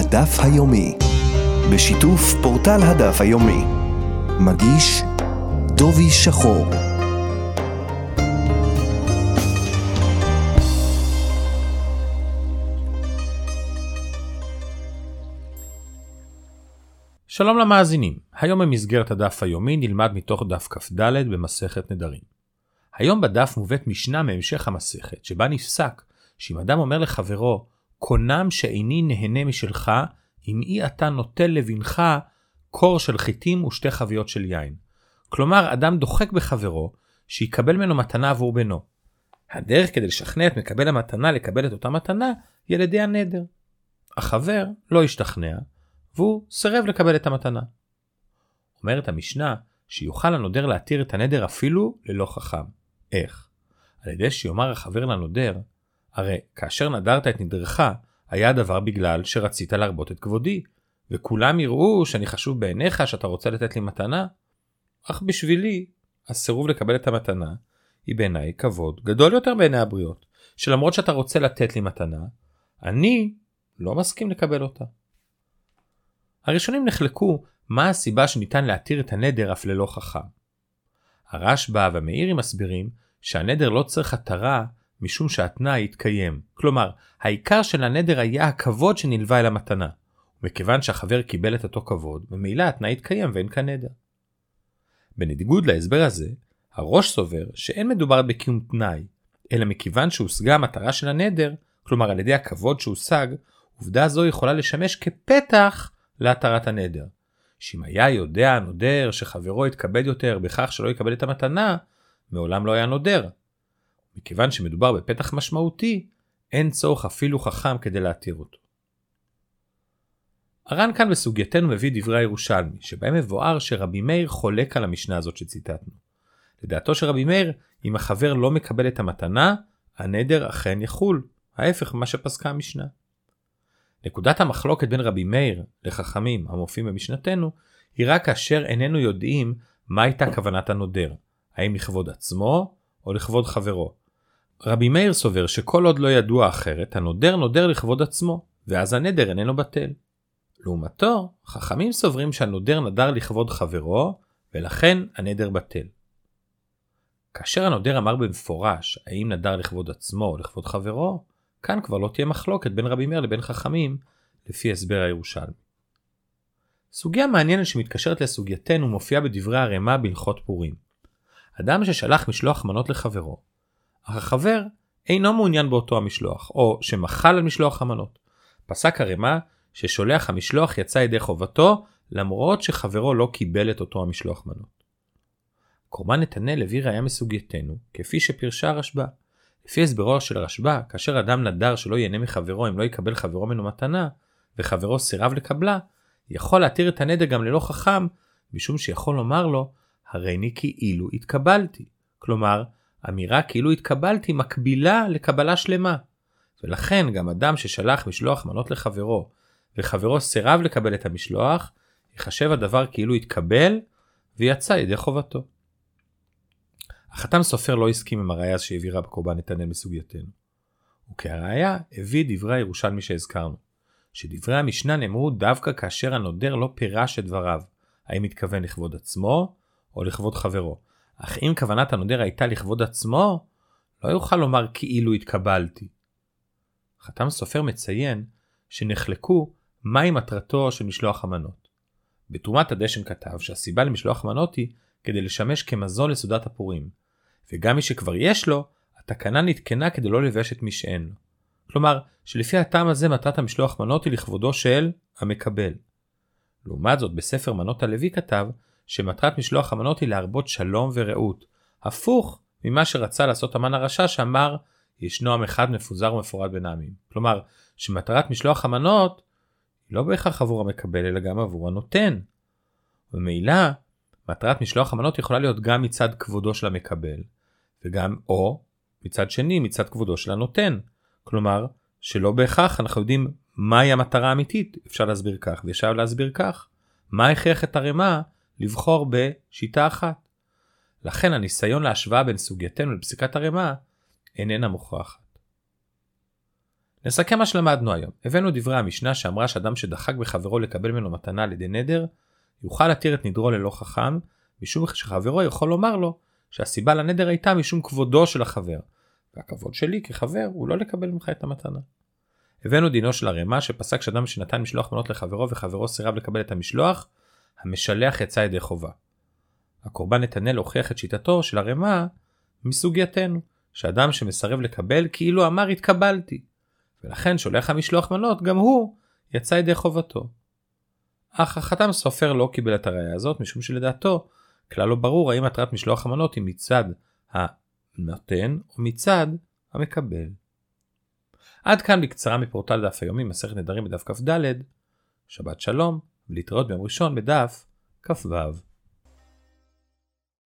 הדף היומי, בשיתוף פורטל הדף היומי. מגיש דובי שחור. שלום למאזינים, היום במסגרת הדף היומי נלמד מתוך דף כ"ד במסכת נדרים. היום בדף מובאת משנה מהמשך המסכת, שבה נפסק שאם אדם אומר לחברו, קונם שאיני נהנה משלך, אם אי אתה נוטל לבנך קור של חיטים ושתי חביות של יין. כלומר, אדם דוחק בחברו, שיקבל ממנו מתנה עבור בנו. הדרך כדי לשכנע את מקבל המתנה לקבל את אותה מתנה, היא על ידי הנדר. החבר לא השתכנע, והוא סירב לקבל את המתנה. אומרת המשנה שיוכל הנודר להתיר את הנדר אפילו ללא חכם. איך? על ידי שיאמר החבר לנודר, הרי כאשר נדרת את נדרך, היה הדבר בגלל שרצית להרבות את כבודי, וכולם יראו שאני חשוב בעיניך שאתה רוצה לתת לי מתנה. אך בשבילי, הסירוב לקבל את המתנה, היא בעיניי כבוד גדול יותר בעיני הבריות, שלמרות שאתה רוצה לתת לי מתנה, אני לא מסכים לקבל אותה. הראשונים נחלקו מה הסיבה שניתן להתיר את הנדר אף ללא חכם. הרשב"א והמאירי מסבירים שהנדר לא צריך התרה משום שהתנאי יתקיים. כלומר, העיקר של הנדר היה הכבוד שנלווה אל המתנה. ומכיוון שהחבר קיבל את אותו כבוד, ממילא התנאי יתקיים ואין כאן נדר. בניגוד להסבר הזה, הראש סובר שאין מדובר בקיום תנאי, אלא מכיוון שהושגה המטרה של הנדר, כלומר על ידי הכבוד שהושג, עובדה זו יכולה לשמש כפתח להתרת הנדר. שאם היה יודע הנודר שחברו יתכבד יותר בכך שלא יקבל את המתנה, מעולם לא היה נודר. מכיוון שמדובר בפתח משמעותי, אין צורך אפילו חכם כדי להתיר אותו. הר"ן כאן בסוגייתנו מביא דברי הירושלמי, שבהם מבואר שרבי מאיר חולק על המשנה הזאת שציטטנו. לדעתו של רבי מאיר, אם החבר לא מקבל את המתנה, הנדר אכן יחול, ההפך ממה שפסקה המשנה. נקודת המחלוקת בין רבי מאיר לחכמים המופיעים במשנתנו, היא רק כאשר איננו יודעים מה הייתה כוונת הנודר, האם לכבוד עצמו או לכבוד חברו. רבי מאיר סובר שכל עוד לא ידוע אחרת, הנודר נודר לכבוד עצמו, ואז הנדר איננו בטל. לעומתו, חכמים סוברים שהנודר נדר לכבוד חברו, ולכן הנדר בטל. כאשר הנודר אמר במפורש האם נדר לכבוד עצמו או לכבוד חברו, כאן כבר לא תהיה מחלוקת בין רבי מאיר לבין חכמים, לפי הסבר הירושלמי. סוגיה מעניינת שמתקשרת לסוגייתנו מופיעה בדברי הרמ"א בהלכות פורים. אדם ששלח משלוח מנות לחברו, החבר אינו מעוניין באותו המשלוח, או שמחל על משלוח המנות. פסק הרמ"א ששולח המשלוח יצא ידי חובתו, למרות שחברו לא קיבל את אותו המשלוח מנות. קורבן נתנאל הביא ראיה מסוגייתנו, כפי שפירשה הרשב"א. לפי הסברו של הרשב"א, כאשר אדם נדר שלא ייהנה מחברו אם לא יקבל חברו ממנו מתנה, וחברו סירב לקבלה, יכול להתיר את הנדר גם ללא חכם, משום שיכול לומר לו, הריני כאילו התקבלתי. כלומר, אמירה כאילו התקבלתי מקבילה לקבלה שלמה. ולכן גם אדם ששלח משלוח מנות לחברו, וחברו סירב לקבל את המשלוח, ייחשב הדבר כאילו התקבל, ויצא ידי חובתו. החתם סופר לא הסכים עם הראייה שהעבירה בקורבן נתנאל מסוגייתנו. וכהראיה הביא דברי הירושלמי שהזכרנו, שדברי המשנה נאמרו דווקא כאשר הנודר לא פירש את דבריו, האם התכוון לכבוד עצמו או לכבוד חברו. אך אם כוונת הנודר הייתה לכבוד עצמו, לא יוכל לומר כאילו התקבלתי. חתם סופר מציין שנחלקו מהי מטרתו של משלוח המנות. בתרומת הדשן כתב שהסיבה למשלוח המנות היא כדי לשמש כמזון לסעודת הפורים, וגם מי שכבר יש לו, התקנה נתקנה כדי לא לבש את מי שאין לו. כלומר, שלפי הטעם הזה מטרת המשלוח מנות היא לכבודו של המקבל. לעומת זאת, בספר מנות הלוי כתב שמטרת משלוח המנות היא להרבות שלום ורעות, הפוך ממה שרצה לעשות המן הרשע שאמר ישנו עם אחד מפוזר ומפורד בין העמים. כלומר, שמטרת משלוח המנות היא לא בהכרח עבור המקבל אלא גם עבור הנותן. וממילא, מטרת משלוח המנות יכולה להיות גם מצד כבודו של המקבל, וגם או מצד שני מצד כבודו של הנותן. כלומר, שלא בהכרח אנחנו יודעים מהי המטרה האמיתית, אפשר להסביר כך ואפשר להסביר כך. מה הכריח את הרמ"א לבחור בשיטה אחת? לכן הניסיון להשוואה בין סוגייתנו לפסיקת הרמ"א איננה מוכרחת. נסכם מה שלמדנו היום. הבאנו דברי המשנה שאמרה שאדם שדחק בחברו לקבל ממנו מתנה על ידי נדר, יוכל להתיר את נדרו ללא חכם, משום שחברו יכול לומר לו שהסיבה לנדר הייתה משום כבודו של החבר. והכבוד שלי כחבר הוא לא לקבל ממך את המתנה. הבאנו דינו של הרמ"א שפסק שאדם שנתן משלוח מנות לחברו וחברו סירב לקבל את המשלוח, המשלח יצא ידי חובה. הקורבן נתנאל הוכיח את שיטתו של הרמ"א מסוגייתנו, שאדם שמסרב לקבל כאילו אמר התקבלתי, ולכן שולח המשלוח מנות גם הוא יצא ידי חובתו. אך החתם סופר לא קיבל את הראייה הזאת משום שלדעתו כלל לא ברור האם מטרת משלוח המנות היא מצד הנותן או מצד המקבל. עד כאן בקצרה מפורטל דף היומי מסכת נדרים בדף כ"ד, שבת שלום ולהתראות ביום ראשון בדף כ"ו.